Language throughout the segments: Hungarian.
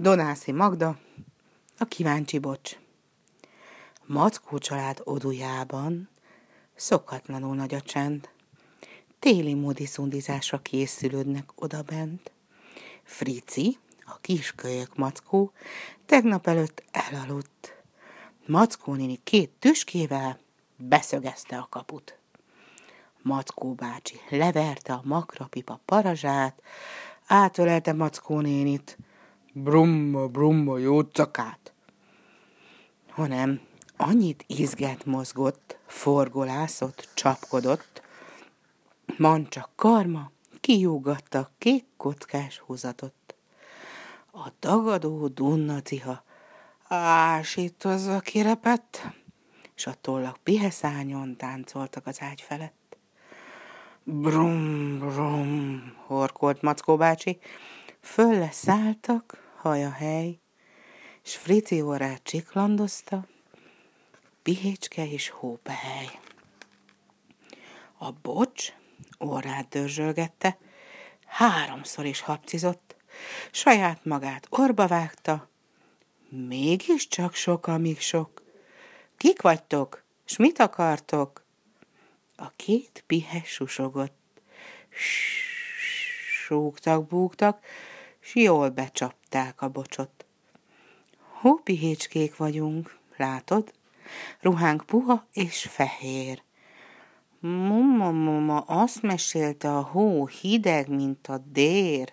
Donászi Magda, a kíváncsi bocs. Mackó család odujában szokatlanul nagy a csend. Téli módi szundizásra készülődnek odabent. Frici, a kiskölyök Mackó, tegnap előtt elaludt. Mackó néni két tüskével beszögezte a kaput. Mackó bácsi leverte a makrapipa parazsát, átölelte Mackó nénit, brumma, brumma, jócakát. Hanem annyit izget mozgott, forgolászott, csapkodott, mancsa karma kiúgatta kék kockás húzatot. A dagadó dunna ciha ásítozva kirepett, és a tollak piheszányon táncoltak az ágy felett. Brum, brum, horkolt Mackó bácsi, föl leszálltak, haja hely, s Frici orrát csiklandozta, pihécske és hópehely. A bocs orrát dörzsölgette, háromszor is hapcizott, saját magát orba vágta, mégiscsak sok, amíg sok. Kik vagytok, s mit akartok? A két pihes susogott. Súgtak, búgtak, s jól becsapták a bocsot. Hópihécskék vagyunk, látod? Ruhánk puha és fehér. Mumma, mumma, azt mesélte a hó hideg, mint a dér.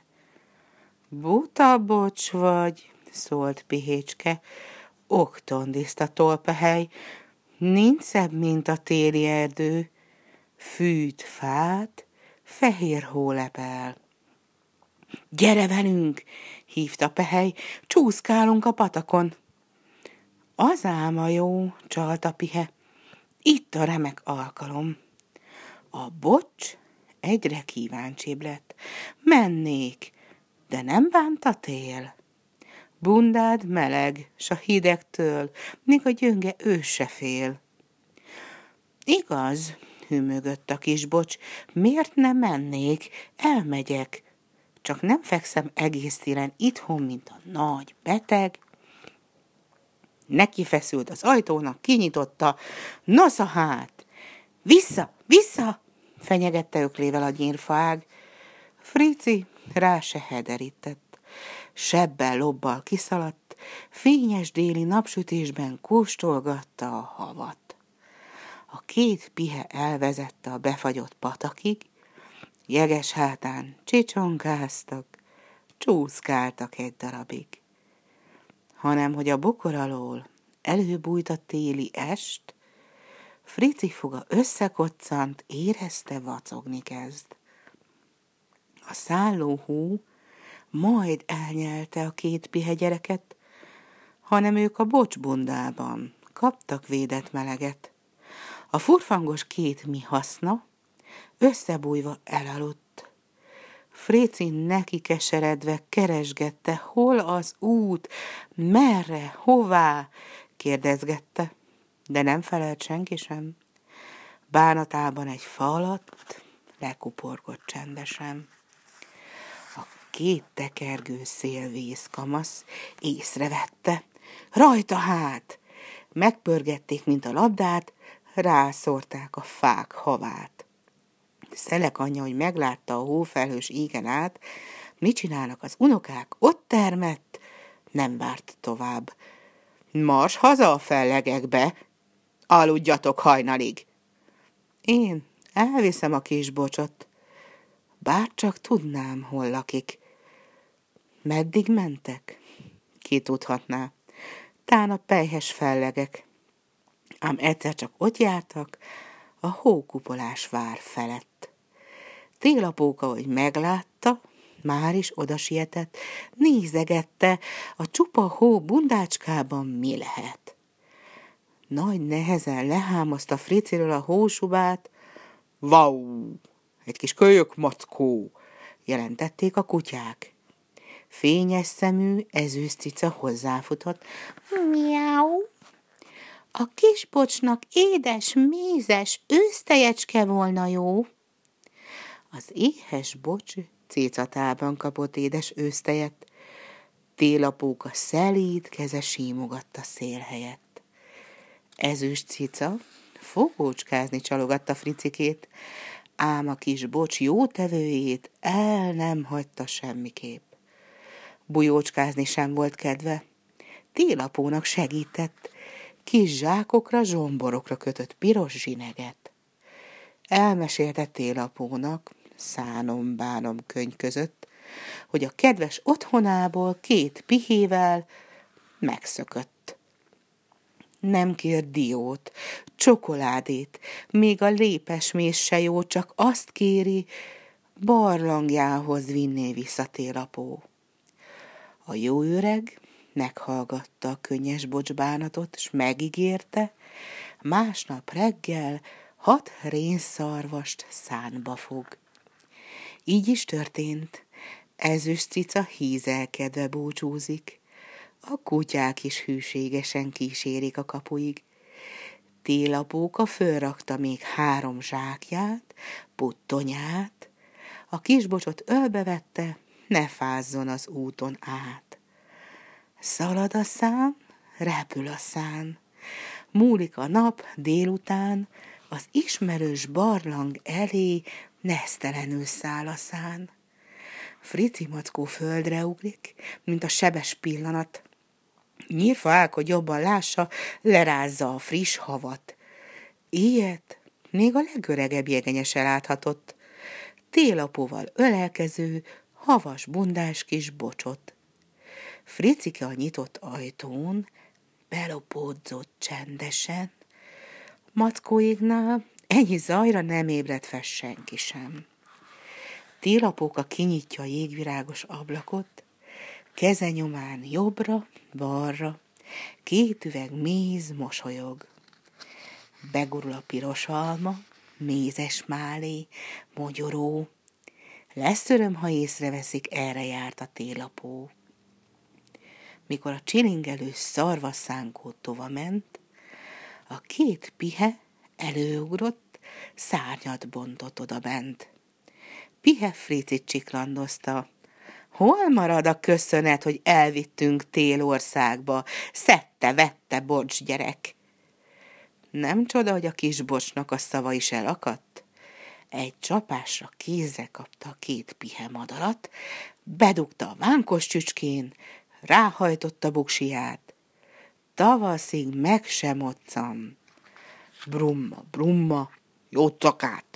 Buta bocs vagy, szólt Pihécske, oktondiszt tolpehely, nincs szebb, mint a téli erdő, fűt fát, fehér hólepel. Gyere velünk, hívta Pehely, csúszkálunk a patakon. Az álma jó, csalta Pihe, itt a remek alkalom. A bocs egyre kíváncsibb lett. Mennék, de nem bánt a tél. Bundád meleg, s a hidegtől, még a gyönge ő fél. Igaz, hűmögött a kis bocs, miért nem mennék, elmegyek, csak nem fekszem egész télen itthon, mint a nagy beteg. Neki feszült az ajtónak, kinyitotta, nosza hát, vissza, vissza, fenyegette öklével a nyírfaág. Frici rá se hederített. Sebbel lobbal kiszaladt, fényes déli napsütésben kóstolgatta a havat. A két pihe elvezette a befagyott patakig, jeges hátán csicsonkáztak, csúszkáltak egy darabig. Hanem, hogy a bokor alól előbújt a téli est, Frici foga összekoccant, érezte vacogni kezd. A szálló hó majd elnyelte a két pihe gyereket, hanem ők a bocsbundában kaptak védett meleget. A furfangos két mi haszna összebújva elaludt. Fréci neki keseredve keresgette, hol az út, merre, hová, kérdezgette de nem felelt senki sem. Bánatában egy fa alatt lekuporgott csendesen. A két tekergő szélvész kamasz észrevette, rajta hát, megpörgették, mint a labdát, rászórták a fák havát. Szelek anyja, hogy meglátta a hófelhős ígen át, mit csinálnak az unokák, ott termett, nem várt tovább. Mars haza a fellegekbe, Aludjatok hajnalig. Én elviszem a kis bocsot. Bár csak tudnám, hol lakik. Meddig mentek? Ki tudhatná. Tán a pejhes fellegek. Ám egyszer csak ott jártak, a hókupolás vár felett. Télapóka, hogy meglátta, már is oda sietett, nézegette, a csupa hó bundácskában mi lehet. Nagy nehezen lehámozta Friciről a hósubát. Vau! Egy kis kölyök mackó! jelentették a kutyák. Fényes szemű, ezüst cica hozzáfutott. Miau! A kis pocsnak édes, mézes, ősztejecske volna jó. Az éhes bocs cécatában kapott édes ősztejet. Télapóka szelíd keze símogatta szél helyett. Ezüst cica fogócskázni csalogatta fricikét, ám a kis bocs jótevőjét el nem hagyta semmiképp. Bujócskázni sem volt kedve. Télapónak segített, kis zsákokra, zsomborokra kötött piros zsineget. Elmesélte télapónak, szánom-bánom könyv között, hogy a kedves otthonából két pihével megszökött. Nem kér diót, csokoládét, még a lépesmés se jó, csak azt kéri, barlangjához vinné vissza télapó. A jó öreg meghallgatta a könnyes bocsbánatot, s megígérte, másnap reggel hat rénszarvast szánba fog. Így is történt. Ezüst cica hízelkedve búcsúzik. A kutyák is hűségesen kísérik a kapuig. Télapóka fölrakta még három zsákját, puttonyát, a kisbocsot ölbevette, ne fázzon az úton át. Szalad a szám, repül a szán, múlik a nap délután, az ismerős barlang elé nesztelenül száll a szán. Frici mackó földre ugrik, mint a sebes pillanat. Nyírfa hogy jobban lássa, lerázza a friss havat. Ilyet még a legöregebb jegenyes láthatott. Télapóval ölelkező, havas bundás kis bocsot. Fricike a nyitott ajtón belopódzott csendesen. Mackóignál ennyi zajra nem ébredt fel senki sem. Télapóka kinyitja a jégvirágos ablakot, keze nyomán jobbra, balra, két üveg méz mosolyog. Begurul a piros alma, mézes málé, mogyoró. Lesz öröm, ha észreveszik, erre járt a télapó. Mikor a csilingelő szarvaszánkó tova ment, a két pihe előugrott, szárnyat bontott oda bent. Pihe Fricit csiklandozta. Hol marad a köszönet, hogy elvittünk télországba? Szette, vette, bocs, gyerek! Nem csoda, hogy a kisbocsnak a szava is elakadt? Egy csapásra kézre kapta a két pihe madarat, bedugta a vánkos csücskén, ráhajtotta buksiját. Tavaszig meg sem moccam. Brumma, brumma, jó cakát!